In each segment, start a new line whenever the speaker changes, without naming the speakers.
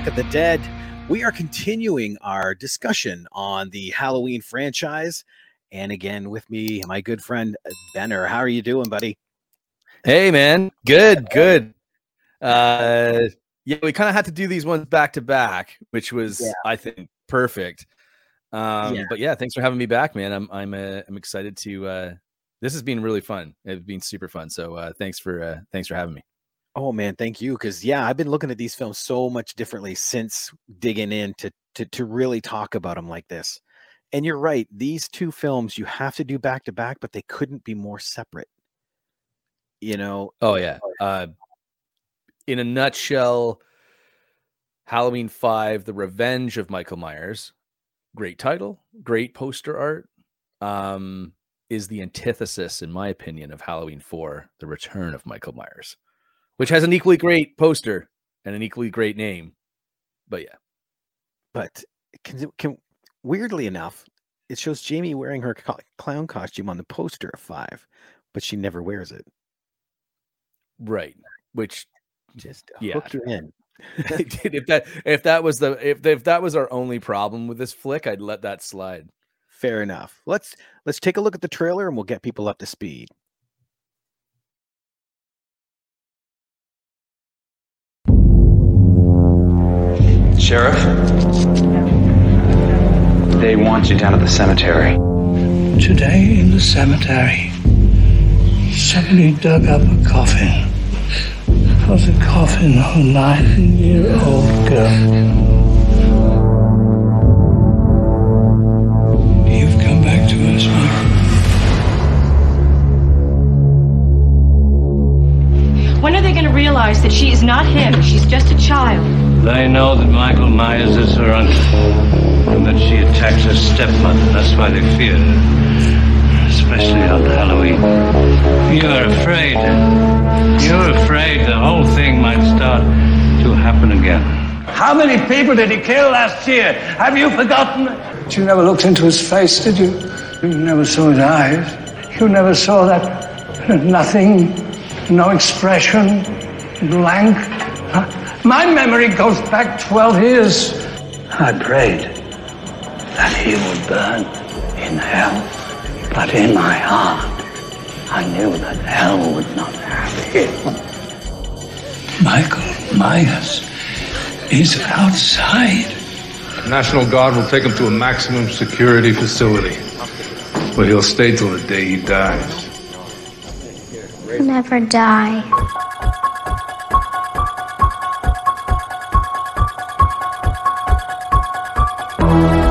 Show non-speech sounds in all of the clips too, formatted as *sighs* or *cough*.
Canuck of the Dead. We are continuing our discussion on the Halloween franchise. And again, with me, my good friend Benner. How are you doing, buddy?
Hey, man. Good, good. Uh, yeah, we kind of had to do these ones back to back, which was, yeah. I think, perfect. Um, yeah. But yeah, thanks for having me back, man. I'm I'm uh, I'm excited to. Uh, this has been really fun. It's been super fun. So uh, thanks for uh, thanks for having me.
Oh man, thank you. Because yeah, I've been looking at these films so much differently since digging in to to to really talk about them like this. And you're right; these two films you have to do back to back, but they couldn't be more separate. You know?
Oh yeah. Uh, in a nutshell, Halloween Five: The Revenge of Michael Myers. Great title, great poster art. Um, is the antithesis, in my opinion, of Halloween Four: The Return of Michael Myers which has an equally great poster and an equally great name. But yeah.
But can, can weirdly enough, it shows Jamie wearing her clown costume on the poster of five, but she never wears it.
Right. Which
just yeah. hook you in. *laughs*
if that if that was the if if that was our only problem with this flick, I'd let that slide.
Fair enough. Let's let's take a look at the trailer and we'll get people up to speed.
Sheriff? They want you down at the cemetery.
Today in the cemetery, somebody dug up a coffin. It was a coffin of a nine-year-old girl.
Realize that she is not him? She's just a child.
They know that Michael Myers is her uncle, and that she attacks her stepmother. That's why they fear her, especially on Halloween. You're afraid. You're afraid the whole thing might start to happen again. How many people did he kill last year? Have you forgotten? But you never looked into his face, did you? You never saw his eyes. You never saw that nothing, no expression, blank. Huh? My memory goes back 12 years. I prayed that he would burn in hell. But in my heart, I knew that hell would not have him. Michael Myers is outside.
The National Guard will take him to a maximum security facility where he'll stay till the day he dies.
Never die.
We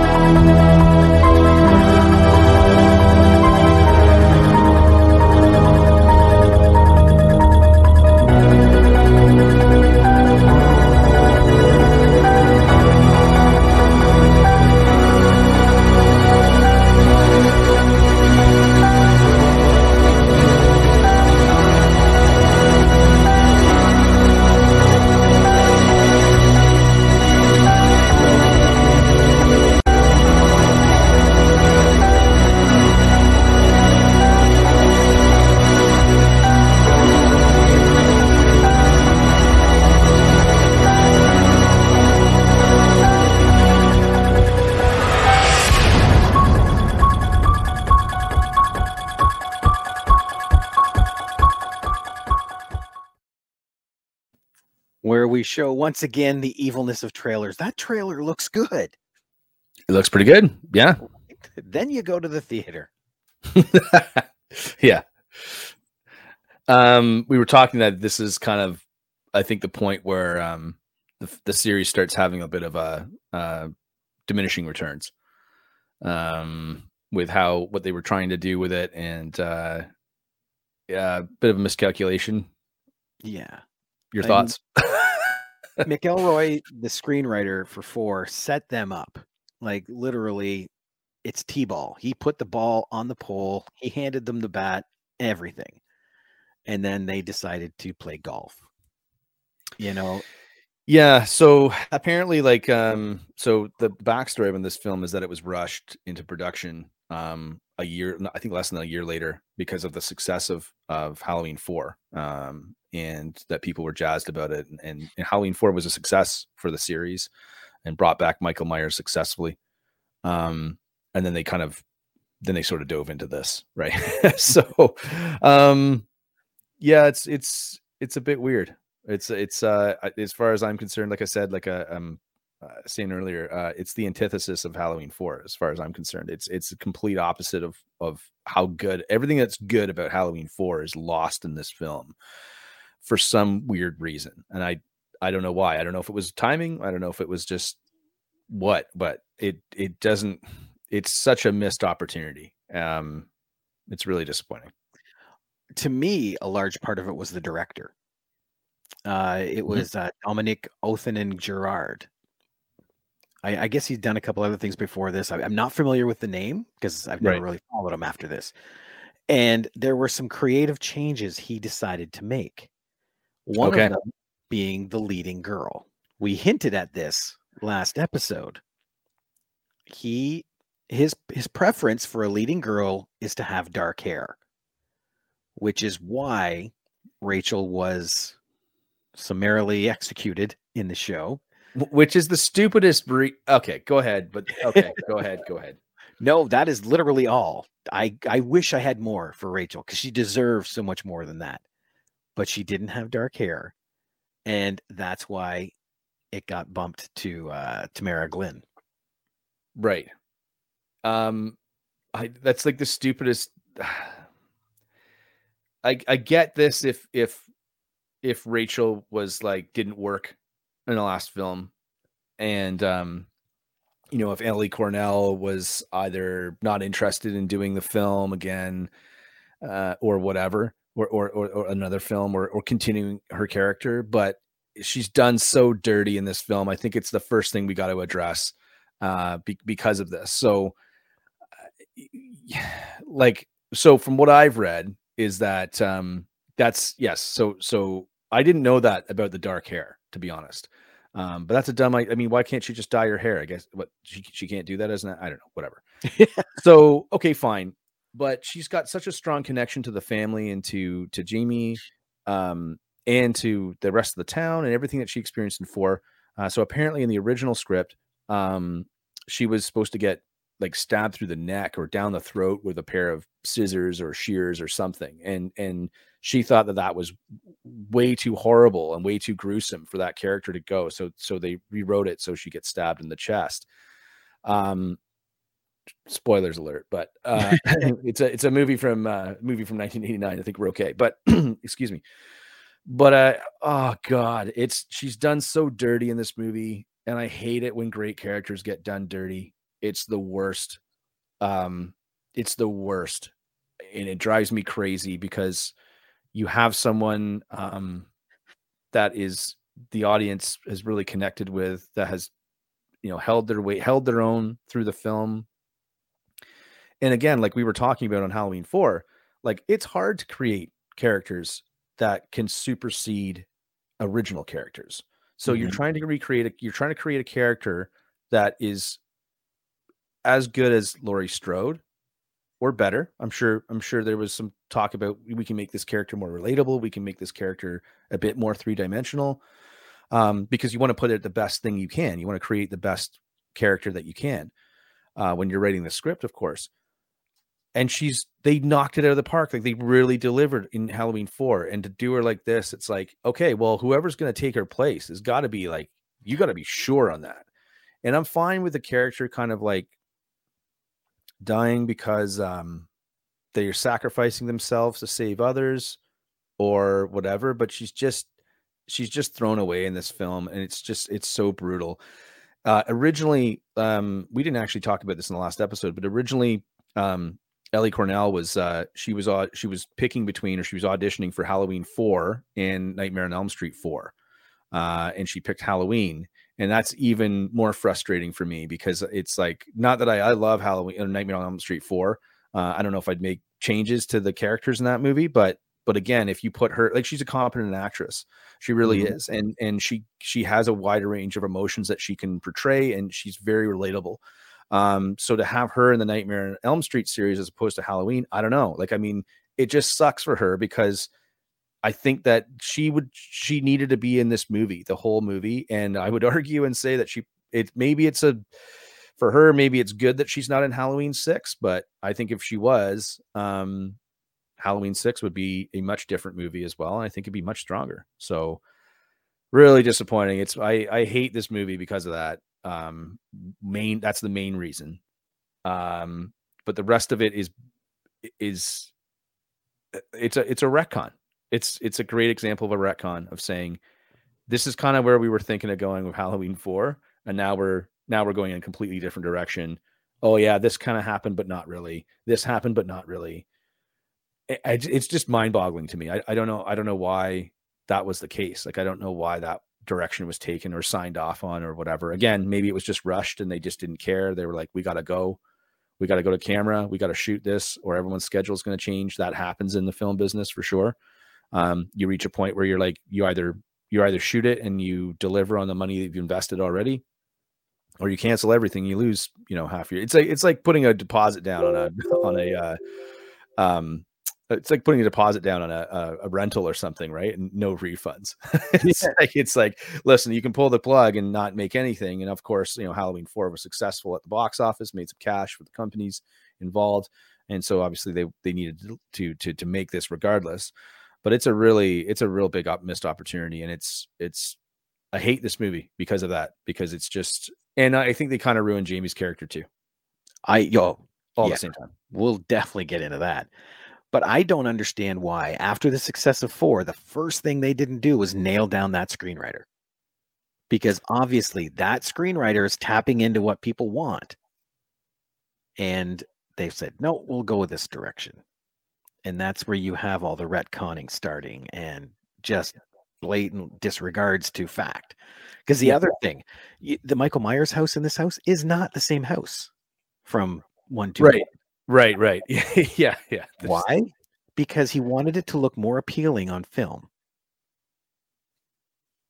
show once again the evilness of trailers. That trailer looks good.
It looks pretty good. Yeah. *laughs*
Then you go to the theater. *laughs*
yeah. Um, we were talking that this is kind of, I think, the point where um, the, the series starts having a bit of a uh, diminishing returns um, with how what they were trying to do with it, and uh, yeah, a bit of a miscalculation.
Yeah.
Your thoughts? *laughs*
McElroy, the screenwriter for four, set them up. Like literally, it's T-ball. He put the ball on the pole. He handed them the bat, everything, and then they decided to play golf. You know.
Yeah. So apparently, like, um, so the backstory of this film is that it was rushed into production. Um, a year, I think less than a year later, because of the success of of Halloween Four, um, and that people were jazzed about it. And, and, and Halloween Four was a success for the series, and brought back Michael Myers successfully. Um, and then they kind of, then they sort of dove into this, right? *laughs* so, um, yeah, it's it's it's a bit weird. It's it's uh as far as I'm concerned, like I said, like a um uh, saying earlier, uh, it's the antithesis of Halloween Four, as far as I'm concerned. It's it's the complete opposite of of how good everything that's good about Halloween Four is lost in this film for some weird reason, and I I don't know why. I don't know if it was timing. I don't know if it was just what, but it it doesn't. It's such a missed opportunity. Um, it's really disappointing.
To me, a large part of it was the director. Uh, it was uh, Dominic Othenen Gerard. I, I guess he's done a couple other things before this. I, am not familiar with the name because I've never
Right.
really followed him after this. And there were some creative changes he decided to make. One
Okay.
of them being the leading girl. We hinted at this last episode. He his his preference for a leading girl is to have dark hair, which is why Rachel was summarily executed in the show.
Wh- Which is the stupidest re- Okay, go ahead. But okay, *laughs* go ahead. Go ahead.
No, that is literally all. I I wish I had more for Rachel because she deserves so much more than that. But she didn't have dark hair, and that's why it got bumped to uh, Tamara Glynn.
Right. Um I that's like the stupidest *sighs* I I get this if if if Rachel was like didn't work in the last film. And um you know if Ellie Cornell was either not interested in doing the film again uh or whatever or or or, or another film or or continuing her character but she's done so dirty in this film I think it's the first thing we got to address uh be- because of this. So uh, *sighs* like so from what i've read is that um that's yes so so i didn't know that about the dark hair to be honest. Um but that's a dumb i, I mean why can't she just dye her hair? I guess what she, she can't do that isn't it i don't know whatever. *laughs* So okay fine. But she's got such a strong connection to the family and to to jamie um and to the rest of the town and everything that she experienced in four. Uh, so apparently in the original script um she was supposed to get like stabbed through the neck or down the throat with a pair of scissors or shears or something and and she thought that that was way too horrible and way too gruesome for that character to go so so they rewrote it so she gets stabbed in the chest. Um spoilers alert but uh *laughs* it's a it's a movie from uh movie from 1989 i think we're okay but *clears throat* excuse me. But uh oh god it's she's done so dirty in this movie and i hate it when great characters get done dirty it's the worst um it's the worst. And it drives me crazy because you have someone um that is the audience has really connected with that has you know held their weight held their own through the film. And again like we were talking about on halloween 4 like it's hard to create characters that can supersede original characters. So you're
Mhm.
trying to recreate a you're trying to create a character that is as good as Laurie Strode or better. I'm sure I'm sure there was some talk about we can make this character more relatable, we can make this character a bit more three-dimensional. Um, because you want to put it the best thing you can. You want to create the best character that you can uh, when you're writing the script, of course. And she's they knocked it out of the park. Like they really delivered in Halloween 4. And to do her like this, it's like, okay, well, whoever's gonna take her place has got to be like, you got to be sure on that. And I'm fine with the character kind of like dying because um they're sacrificing themselves to save others or whatever but she's just she's just thrown away in this film and it's just it's so brutal. Uh originally um we didn't actually talk about this in the last episode but originally um Ellie Cornell was uh she was uh, she was picking between or she was auditioning for Halloween 4 and Nightmare on Elm Street 4 uh and she picked Halloween and that's even more frustrating for me because it's like not that I, I love Halloween Nightmare on Elm Street 4. Uh, I don't know if I'd make changes to the characters in that movie, but but again, if you put her like she's a competent actress, she really
Mhm.
is, and and she she has a wider range of emotions that she can portray, and she's very relatable. Um, so to have her in the Nightmare on Elm Street series as opposed to Halloween, I don't know. Like, I mean, it just sucks for her because I think that she would she needed to be in this movie, the whole movie. And I would *laughs* argue and say that she it maybe it's a for her, maybe it's good that she's not in Halloween six, but I think if she was, um, Halloween six would be a much different movie as well. And I think it'd be much stronger. So really disappointing. It's I I hate this movie because of that. Um main that's the main reason. Um but the rest of it is is it's a it's a retcon. It's it's a great example of a retcon of saying this is kind of where we were thinking of going with Halloween 4 and now we're now we're going in a completely different direction. Oh yeah, this kind of happened but not really. This happened but not really. It, it's just mind-boggling to me. I, I don't know I don't know why that was the case. Like I don't know why that direction was taken or signed off on or whatever. Again, maybe it was just rushed and they just didn't care. They were like, we got to go. We got to go to camera. We got to shoot this, or everyone's schedule is going to change. That happens in the film business for sure. Um, you reach a point where you're like, you either you either shoot it and you deliver on the money that you've invested already, or you cancel everything. You lose, you know, half your. It's like it's like putting a deposit down on a on a uh, um, it's like putting a deposit down on a, a, a, rental or something, right? And no refunds. *laughs* it's yeah. like it's like, listen, you can pull the plug and not make anything. And of course, you know, Halloween four was successful at the box office, made some cash for the companies involved, and so obviously they they needed to to to make this regardless. But it's a really it's a real big up missed opportunity, and it's it's I hate this movie because of that because it's just and I think they kind of ruined Jamie's character too.
I yo
all yeah, at the same time.
We'll definitely get into that. But I don't understand why, after the success of four, the first thing they didn't do was nail down that screenwriter. Because obviously, that screenwriter is tapping into what people want. And they've said, no, we'll go with this direction. And that's where you have all the retconning starting and just blatant disregards to fact. Because the yeah. other thing, the Michael Myers house in this house is not the same house from one, two,
right. Right, right. *laughs* yeah, yeah.
Why? Because he wanted it to look more appealing on film.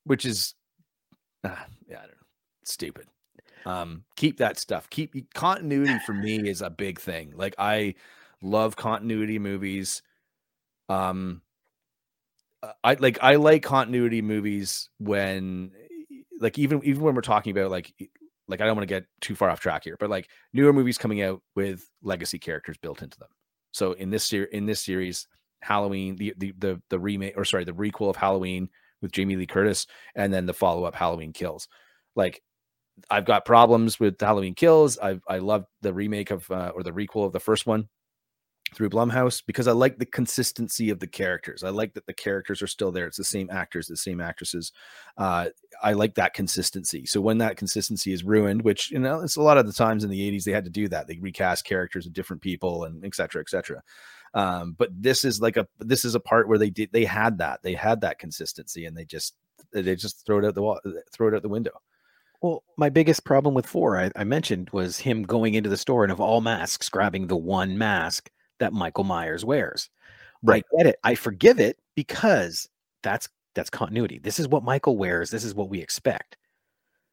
Which is ah, yeah, I don't know. Stupid. Um, keep that stuff. Keep continuity for me is a big thing. Like I love continuity movies. Um I like I like continuity movies when like even even when we're talking about like like I don't want to get too far off track here, but like newer movies coming out with legacy characters built into them. So in this ser- in this series, Halloween, the, the the the remake or sorry, the requel of Halloween with Jamie Lee Curtis, and then the follow up Halloween Kills. Like I've got problems with Halloween Kills. I I love the remake of uh, or the requel of the first one through Blumhouse because I like the consistency of the characters. I like that the characters are still there. It's the same actors, the same actresses. Uh, I like that consistency. So when that consistency is ruined, which you know, it's a lot of the times in the '80s they had to do that. They recast characters of different people and et cetera, et cetera. Um, but this is like a this is a part where they did they had that they had that consistency and they just they just throw it out the wall, throw it out the window.
Well, my biggest problem with four, I, I mentioned, was him going into the store and of all masks, grabbing the one mask that Michael Myers wears. Right. I get it. I forgive it because that's that's continuity. This is what Michael wears. This is what we expect.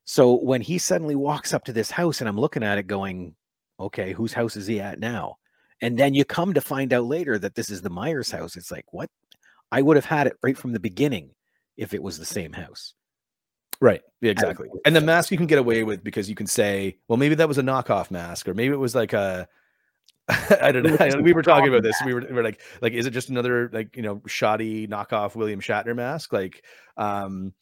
So when he suddenly walks up to this house and I'm looking at it going, okay, whose house is he at now? And then you come to find out later that this is the Myers house. It's like, what? I would have had it right from the beginning if it was the same house.
Right. Yeah, exactly. And the mask you can get away with because you can say, well, maybe that was a knockoff mask, or maybe it was like a *laughs* I don't know. we were talking about this. We were, we were like, like, is it just another like you know shoddy knockoff William Shatner mask? Like, um,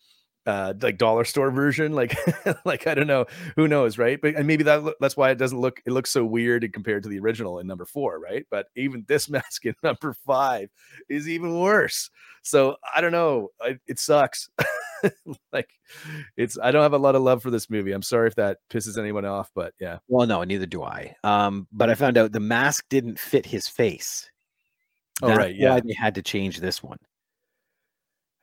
uh, like dollar store version. Like, *laughs* like I don't know. Who knows, right? But and maybe that that's why it doesn't look. It looks so weird compared to the original in number four, right? But even this *laughs* mask in number five is even worse. So I don't know. I, it sucks. *laughs* like it's I don't have a lot of love for this movie. I'm sorry if that pisses anyone off, but yeah.
Well, no, neither do I. Um, but I found out the mask didn't fit his face.
Oh, right. Yeah.
they had to change this one.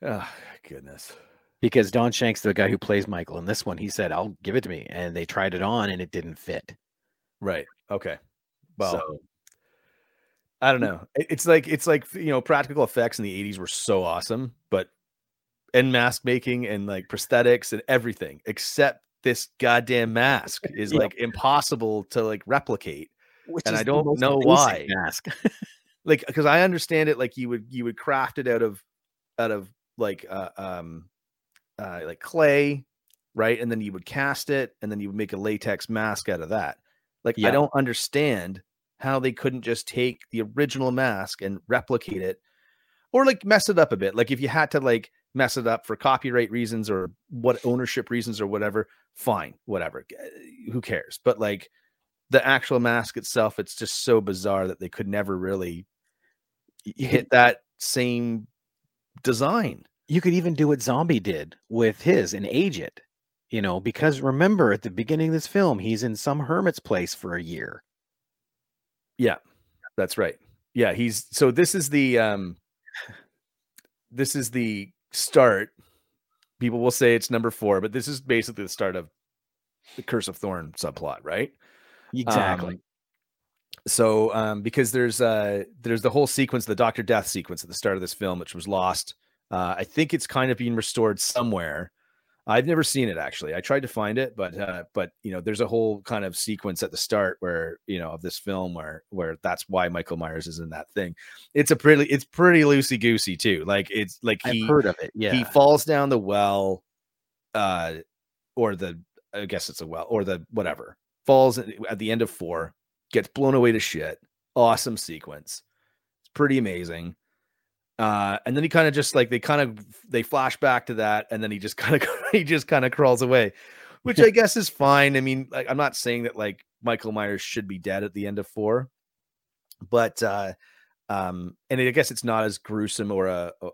Oh, goodness.
Because Don Shanks, the guy who plays Michael in this one, he said, I'll give it to me. And they tried it on and it didn't fit.
Right. Okay. Well, so, I don't know. It's like it's like you know, practical effects in the 80s were so awesome, but and mask making and like prosthetics and everything except this goddamn mask is
Yeah.
like impossible to like replicate.
Which
and I don't know why.
Mask. *laughs*
Like because I understand it like you would you would craft it out of out of like uh, um uh like clay, right? And then you would cast it and then you would make a latex mask out of that. Like I don't understand how they couldn't just take the original mask and replicate it or like mess it up a bit. Like if you had to like mess it up for copyright reasons or what ownership reasons or whatever, fine, whatever. Who cares? But like the actual mask itself, it's just so bizarre that they could never really hit that same design.
you could even do what Zombie did with his and age it. You know, because remember at the beginning of this film, he's in some hermit's place for a year.
Yeah, that's right. Yeah, he's so this is the um this is the start. People will say it's number four, but this is basically the start of the Curse of Thorn subplot, right?
Exactly.
Um, so um because there's uh there's the whole sequence, the Doctor Death sequence at the start of this film, which was lost. Uh I think it's kind of being restored somewhere. I've never seen it actually. I tried to find it, but uh but you know, there's a whole kind of sequence at the start where, you know, of this film where where that's why Michael Myers is in that thing. It's a pretty it's pretty loosey goosey too. Like it's like he
I've heard of it. Yeah.
he falls down the well uh or the i guess it's a well or the whatever falls at at the end of four gets blown away to shit awesome sequence it's pretty amazing uh and then he kind of just like they kind of they flash back to that and then he just *laughs* kind of he just kind of crawls away which i *laughs* guess is fine. I mean like i'm not saying that like michael myers should be dead at the end of four but uh um and i guess it's not as gruesome or a, a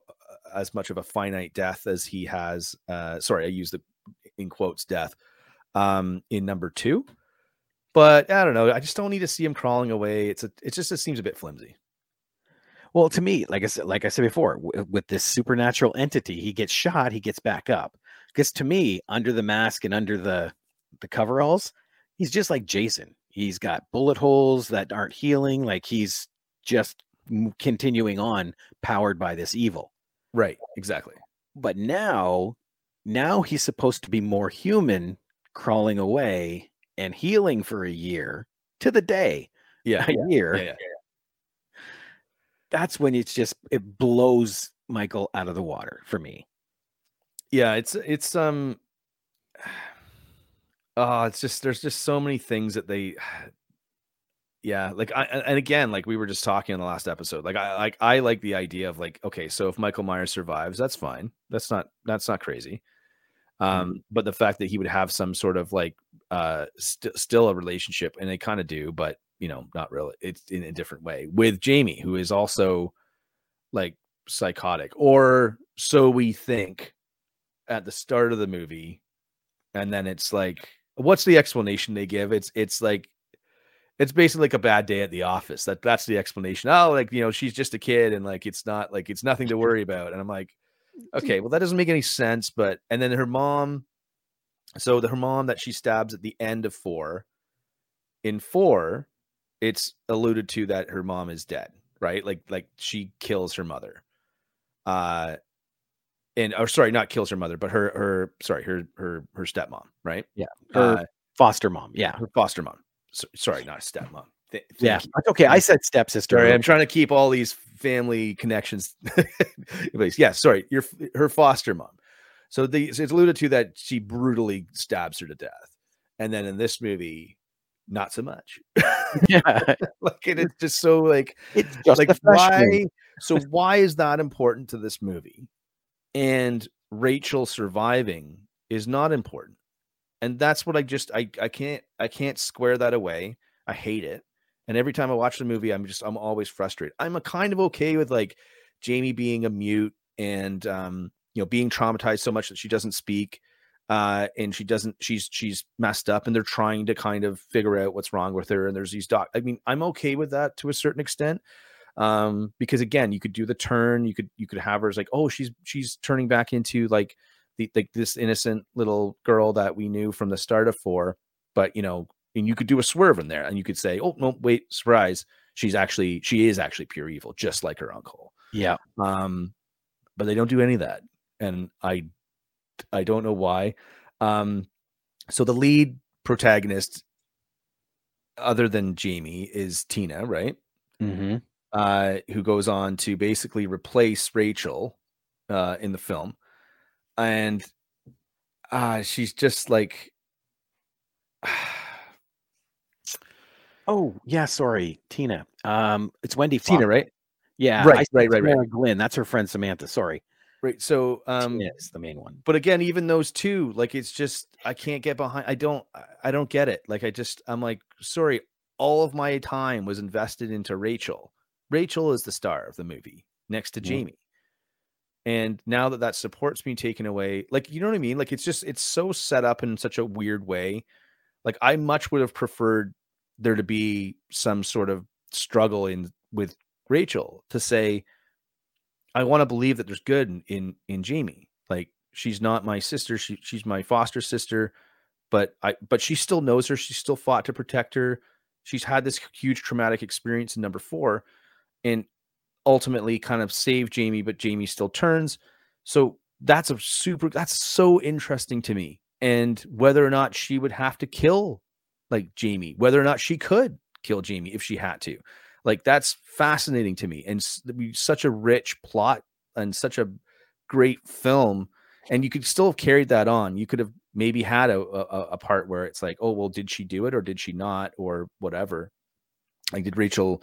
as much of a finite death as he has uh sorry i use the in quotes death um in number two. But i don't know i just don't need to see him crawling away. It's a it just it seems a bit flimsy
Well, to me, like I said, like I said before, w- with this supernatural entity, he gets shot, he gets back up. Because to me, under the mask and under the the coveralls, he's just like Jason. He's got bullet holes that aren't healing. Like he's just m- continuing on, powered by this evil.
right exactly
But now, now he's supposed to be more human, crawling away and healing for a year to the day.
yeah
A year.
yeah, yeah.
That's when it's just it blows Michael out of the water for me.
yeah it's it's um oh *sighs* it's just there's just so many things that they *sighs* yeah like i and again like we were just talking in the last episode like i like i like the idea of like okay so if michael myers survives that's fine. That's not that's not crazy. Um but the fact that he would have some sort of like uh st- still a relationship and they kind of do but you know not really it's in a different way with jamie who is also like psychotic or so we think at the start of the movie and then it's like what's the explanation they give? It's it's like it's basically like a bad day at the office that that's the explanation. Oh like you know she's just a kid and like it's not like it's nothing to worry about and i'm like okay well that doesn't make any sense but and then her mom so the her mom that she stabs at the end of four in four it's alluded to that her mom is dead right like like she kills her mother uh and or sorry not kills her mother but her her sorry her her her stepmom right Yeah.
Her
Uh,
foster mom. Yeah.
her foster mom so, sorry not stepmom Th-
Yeah. Okay. I said stepsister.
Sorry, I'm trying to keep all these family connections. *laughs* Yeah, sorry, your her foster mom. So the so it's alluded to that she brutally stabs her to death, and then in this movie, not so much.
yeah. *laughs*
like it, it's just so like
It's just
like
a fresh wound.
why? So why is that important to this movie? And Rachel surviving is not important, and that's what I just I I can't I can't square that away. I hate it. And every time I watch the movie, I'm just I'm always frustrated. I'm a kind of okay with like Jamie being a mute and um, you know, being traumatized so much that she doesn't speak. Uh, and she doesn't she's she's messed up and they're trying to kind of figure out what's wrong with her. And there's these doc. I mean, I'm okay with that to a certain extent. Um, because again, you could do the turn, you could you could have her as like, oh, she's she's turning back into like the like this innocent little girl that we knew from the start of four, but you know, and you could do a swerve in there and you could say, oh no, wait, surprise, she's actually she is actually pure evil, just like her uncle.
Yeah.
Um, but they don't do any of that, and I I don't know why. Um, so the lead protagonist, other than Jamie, is Tina, right?
Mm-hmm.
Uh, who goes on to basically replace Rachel uh, in the film, and uh, she's just like. *sighs*
Oh yeah, sorry, Tina. Um, it's Wendy.
Tina, right?
Yeah,
Right,
I
right, right, right.
Glynn. That's her friend Samantha. Sorry,
Right. So, um,
Tina is the main one.
but again, even those two, like, it's just I can't get behind. I don't, I- don't get it. Like, I just, I'm like, sorry, all of my time was invested into Rachel. Rachel is the star of the movie next to
Mhm.
Jamie. And now that that support's being taken away, like, you know what I mean? Like, it's just, it's so set up in such a weird way. Like, I much would have preferred there to be some sort of struggle in with Rachel to say, I want to believe that there's good in, in Jamie. Like she's not my sister, she she's my foster sister, but I but she still knows her. She still fought to protect her. She's had this huge traumatic experience in number 4 and ultimately kind of saved Jamie, but Jamie still turns. So that's a super that's so interesting to me. And whether or not she would have to kill like Jamie, whether or not she could kill Jamie if she had to. Like that's fascinating to me, and such a rich plot and such a great film. And you could still have carried that on. You could have maybe had a, a a part where it's like, oh well, did she do it or did she not or whatever? Like, did Rachel?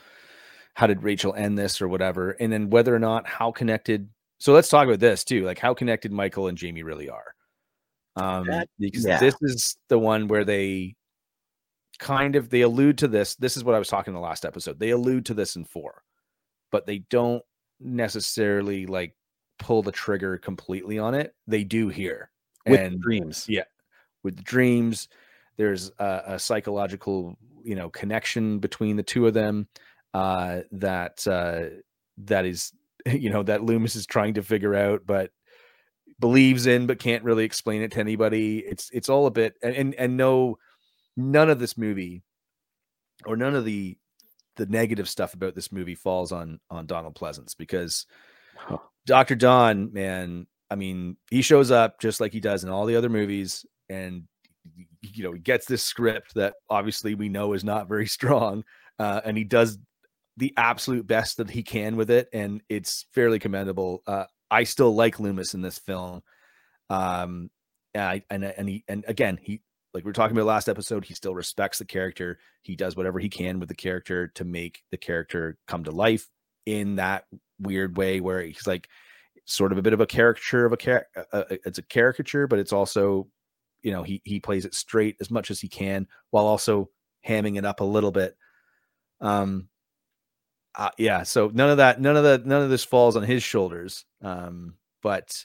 How did Rachel end this or whatever? And then whether or not how connected. So let's talk about this too, like how connected Michael and Jamie really are. Um,
That-
because
yeah.
this is the one where they kind of they allude to this. This is what I was talking in the last episode. They allude to this in four, but they don't necessarily like pull the trigger completely on it. They do here.
With
and
dreams.
yeah, with dreams, there's a, a psychological, you know, connection between the two of them uh, that uh, that is, *laughs* you know, that Loomis is trying to figure out, but believes in, but can't really explain it to anybody. It's it's all a bit, and and, and no, none of this movie, or none of the the negative stuff about this movie falls on on Donald Pleasence because
Huh.
Dr. Don, man, I mean, he shows up just like he does in all the other movies, and you know, he gets this script that obviously we know is not very *laughs* strong, uh, and he does the absolute best that he can with it, and it's fairly commendable. Uh, I still like Loomis in this film, um, and I, and and he and again he like we were talking about last episode, he still respects the character. He does whatever he can with the character to make the character come to life in that weird way where he's like sort of a bit of a caricature of a char- uh, uh, it's a caricature but it's also you know he he plays it straight as much as he can while also hamming it up a little bit. Um uh, yeah so none of that none of that none of this falls on his shoulders. Um but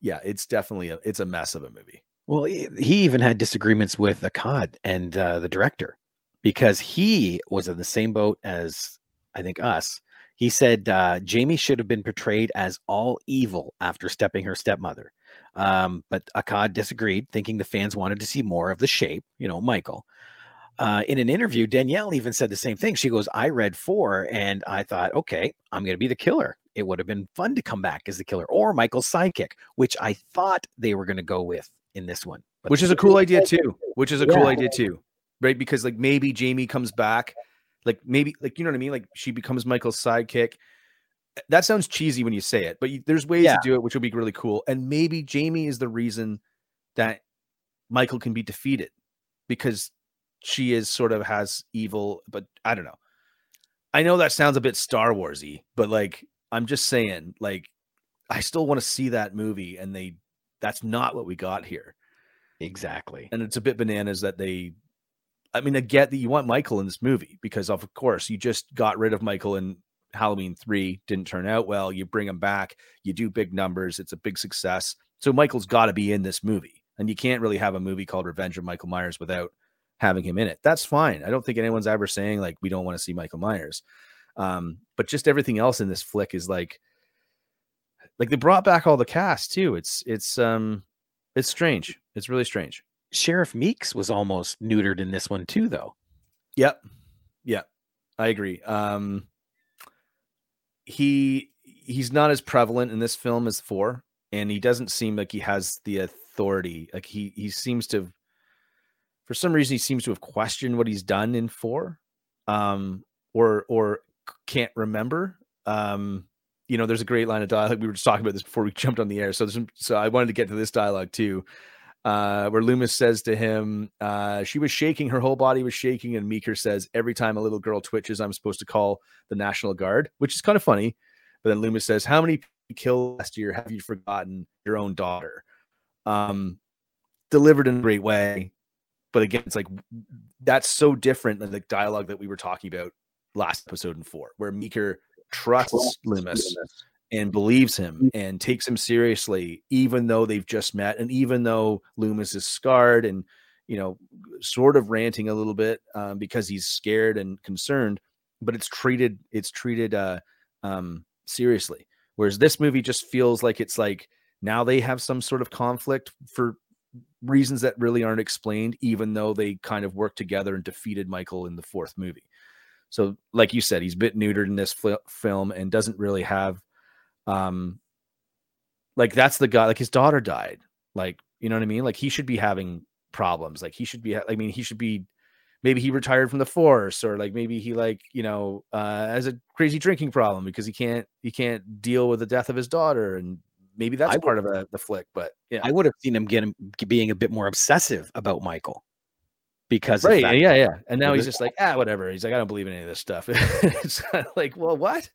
yeah it's definitely a it's a mess of a movie
Well, he even had disagreements with Akkad and uh, the director because he was in the same boat as I think us. He said uh, Jamie should have been portrayed as all evil after stepping her stepmother. Um, but Akkad disagreed, thinking the fans wanted to see more of the shape, you know, Michael. Uh, in an interview, Danielle even said the same thing. She goes, I read four and I thought, okay, I'm going to be the killer. It would have been fun to come back as the killer or Michael's sidekick, which I thought they were going to go with in this one. But
which is a cool idea too which is a cool idea too right? Because like maybe jamie comes back like maybe like you know what i mean? Like she becomes michael's sidekick. That sounds cheesy when you say it but you, there's ways
Yeah.
to do it which would be really cool. And maybe jamie is the reason that michael can be defeated because she is sort of has evil but i don't know. I know that sounds a bit star warsy but like i'm just saying like i still want to see that movie and they that's not what we got here.
Exactly.
and it's a bit bananas that they i mean i get that you want michael in this movie because of course you just got rid of michael in halloween 3 didn't turn out well. You bring him back you do big numbers it's a big success. So michael's got to be in this movie and you can't really have a movie called revenge of michael myers without having him in it. That's fine. I don't think anyone's ever saying like we don't want to see michael myers. Um but just everything else in this flick is like like they brought back all the cast too it's it's um it's strange it's really strange
Sheriff Meeks was almost neutered in this one too, though.
Yep. Yep. I agree. Um he he's not as prevalent in this film as four, and he doesn't seem like he has the authority. Like he he seems to for some reason he seems to have questioned what he's done in four, um, or or can't remember. Um, you know, there's a great line of dialogue. We were just talking about this before we jumped on the air. So, some, so I wanted to get to this dialogue too, uh, where Loomis says to him, uh, "She was shaking. Her whole body was shaking." And Meeker says, "Every time a little girl twitches, I'm supposed to call the National Guard," which is kind of funny. But then Loomis says, "How many killed last year? Have you forgotten your own daughter?" Um, delivered in a great way, but again, it's like that's so different than the dialogue that we were talking about last episode in four, where Meeker trusts Loomis and believes him and takes him seriously, even though they've just met, and even though Loomis is scarred and you know, sort of ranting a little bit um, because he's scared and concerned, but it's treated it's treated uh, um, seriously. Whereas this movie just feels like it's like now they have some sort of conflict for reasons that really aren't explained, even though they kind of worked together and defeated Michael in the fourth movie. So, like you said, he's a bit neutered in this fl- film and doesn't really have, um, like that's the guy. Like his daughter died. Like you know what I mean? Like he should be having problems. Like he should be. I mean, he should be. Maybe he retired from the force, or like maybe he like you know uh, has a crazy drinking problem because he can't he can't deal with the death of his daughter, and maybe that's
I
part of a, the flick. But yeah,
I would have seen him getting being a bit more obsessive about Michael because of
right,
that-
yeah, yeah. And now he's just like, ah, whatever. He's like, I don't believe in any of this stuff. *laughs* it's like, well, what?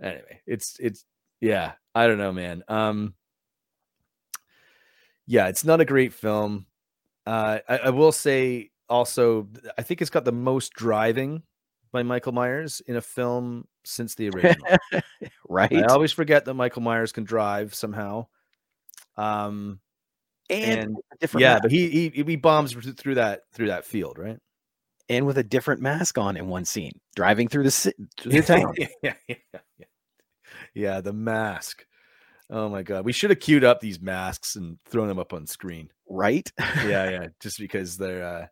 Anyway, it's it's yeah, I don't know, man. Um, yeah, it's not a great film. Uh, I, I will say also, I think it's got the most driving by Michael Myers in a film since the original. *laughs*
right?
I always forget that Michael Myers can drive somehow. Um,
and,
and
different
yeah,
mask,
but he he he bombs through that through that field, right?
and with a different mask on in one scene, driving through the through the town. *laughs*
yeah, yeah, yeah, yeah. Yeah, the mask. Oh my god, we should have queued up these masks and thrown them up on Scream.
right?
Yeah, yeah, just because they're. uh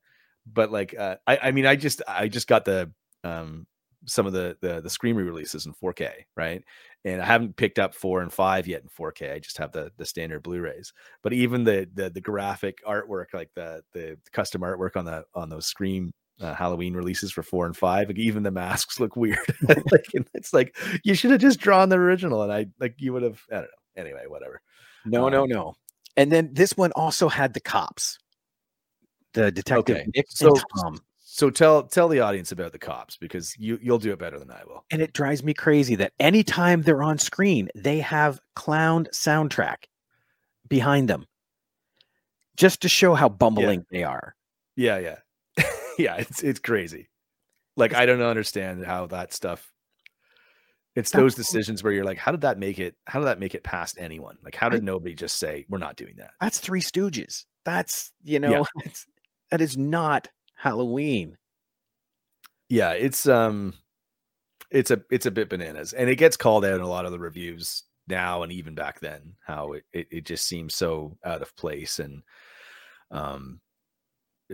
But like, uh I, I mean, I just, I just got the um some of the the the screen re-releases in 4K, right? And I haven't picked up four and five yet in 4K. I just have the the standard Blu-rays. But even the the the graphic artwork, like the the custom artwork on the on those Scream uh, Halloween releases for four and five, like even the masks *laughs* look weird. *laughs* like it's like you should have just drawn the original, and I like you would have. I don't know. Anyway, whatever.
No,
Uh,
no, no. And then this one also had the cops, the detective
Okay,
Nick
so-
and Tom.
So tell tell the audience about the cops because you you'll do it better than I will.
And it drives me crazy that anytime they're on screen, they have clown soundtrack behind them just to show how bumbling they are.
Yeah, yeah, *laughs* yeah. It's it's crazy. Like I don't understand how that stuff. It's those decisions where you're like, how did that make it? How did that make it past anyone? Like, how
I-
did nobody just say we're not doing that?
That's Three Stooges. That's, you know, *laughs* it's, that is not Halloween.
Yeah, it's um, it's a it's a bit bananas, and it gets called out in a lot of the reviews now and even back then. How it it, it just seems so out of place and um,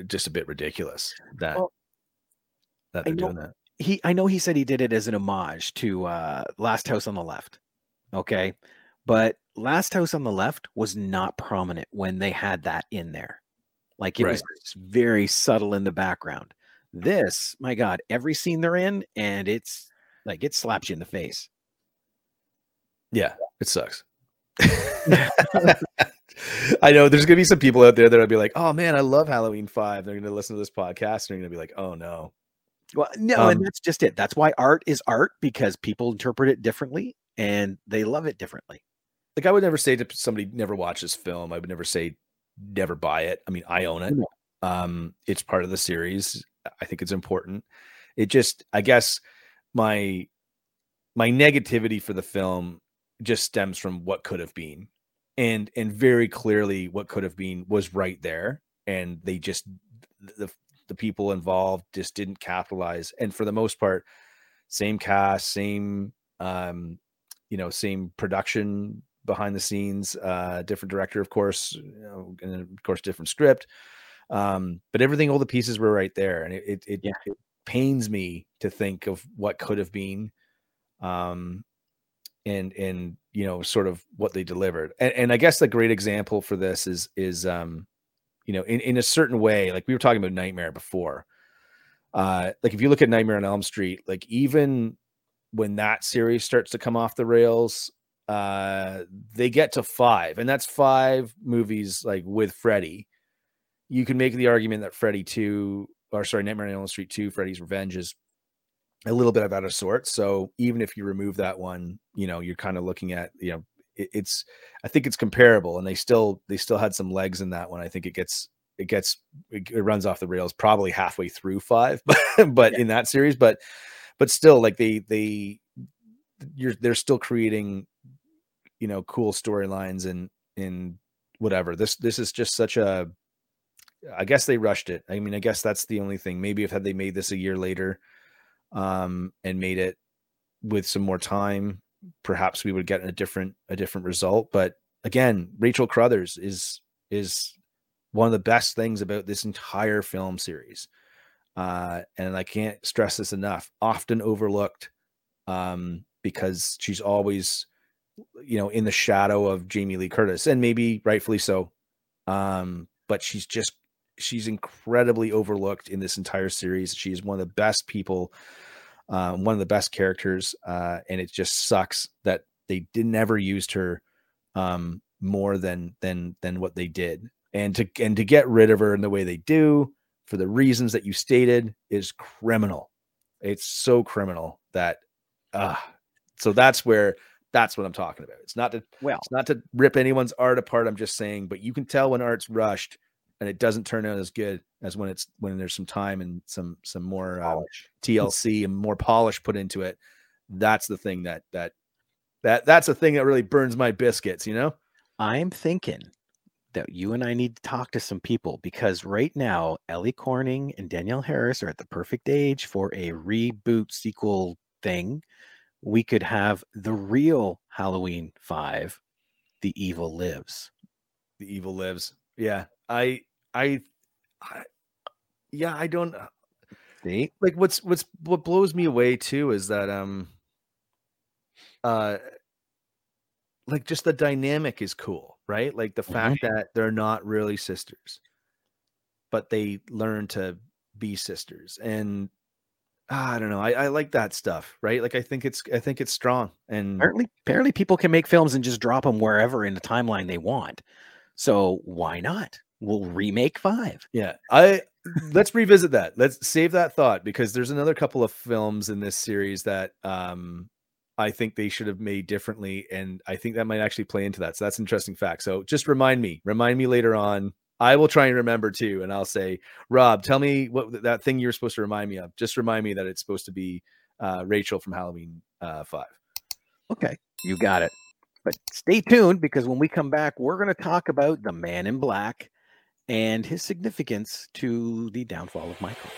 just a bit ridiculous that
Well,
that they're
know-
doing that.
he I know he said he did it as an homage to uh Last House on the Left. Okay. But Last House on the Left was not prominent when they had that in there. Like it was very subtle in the background. This, my God, every scene they're in, and it's like it slaps you in the face.
Yeah, it sucks. *laughs* *laughs* I know there's gonna be some people out there that'll be like, "Oh man, I love Halloween 5. They're gonna listen to this podcast and they're gonna be like, "Oh no."
Well, no,
Um,
and that's just it. That's why art is art because people interpret it differently and they love it differently.
Like I would never say to somebody never watch this film. I would never say never buy it. I mean, I own it. Um, it's part of the series. I think it's important. It just, I guess, my my negativity for the film just stems from what could have been, and and very clearly what could have been was right there, and they just the the people involved just didn't capitalize, and for the most part, same cast, same um, you know, same production behind the scenes, uh, different director, of course, you know, and of course, different script. Um, but everything, all the pieces were right there, and it it, it,
Yeah.
it pains me to think of what could have been, um, and and you know, sort of what they delivered. And, and I guess the great example for this is is um, you know, in, in a certain way, like we were talking about Nightmare before. Uh, like if you look at Nightmare on Elm Street, like even when that series starts to come off the rails, uh, they get to five, and that's five movies like with Freddy. You can make the argument that Freddy two, or sorry, Nightmare on Elm Street two, Freddy's Revenge is a little bit of out of sorts. So even if you remove that one, you know, you're kind of looking at, you know, it, it's, I think it's comparable, and they still they still had some legs in that one. I think it gets it gets it, it runs off the rails probably halfway through five, but *laughs* but
Yeah.
in that series, but but still like they they you're they're still creating you know cool storylines and and whatever. This this is just such a i guess they rushed it. I mean i guess that's the only thing. Maybe if had they made this a year later um and made it with some more time perhaps we would get a different a different result. But again rachel Carruthers is is one of the best things about this entire film series. Uh and i can't stress this enough often overlooked um because she's always you know in the shadow of Jamie Lee Curtis and maybe rightfully so. Um but she's just she's incredibly overlooked in this entire series. She's one of the best people um, one of the best characters uh and it just sucks that they did never used her um more than than than what they did. And to and to get rid of her in the way they do for the reasons that you stated is criminal. It's so criminal that uh so that's where that's what I'm talking about. It's not to
Well,
it's not to rip anyone's art apart. I'm just saying, but you can tell when art's rushed and it doesn't turn out as good as when it's when there's some time and some some more um, TLC and more polish put into it. That's the thing that that that that's the thing that really burns my biscuits. You know?
I'm thinking that you and I need to talk to some people because right now Ellie Cornell and Danielle Harris are at the perfect age for a reboot sequel thing. We could have the real Halloween 5, The Evil Lives.
The evil lives. Yeah, I I, I yeah I don't
See?
like what's what's what blows me away too is that um uh like just the dynamic is cool right like the fact that they're not really sisters but they learn to be sisters and ah, i don't know I, I like that stuff right like i think it's i think it's strong and
Apparently, apparently people can make films and just drop them wherever in the timeline they want. So why not? We'll remake 5.
Yeah, I let's revisit that. Let's save that thought because there's another couple of films in this series that um I think they should have made differently and I think that might actually play into that. So that's an interesting fact. So just remind me, remind me later on. I will try and remember too and I'll say, "Rob, tell me what that thing you're supposed to remind me of. Just remind me that it's supposed to be uh Rachel from Halloween uh 5."
Okay, you got it. But stay tuned because when we come back, we're going to talk about the man in black and his significance to the downfall of Michael.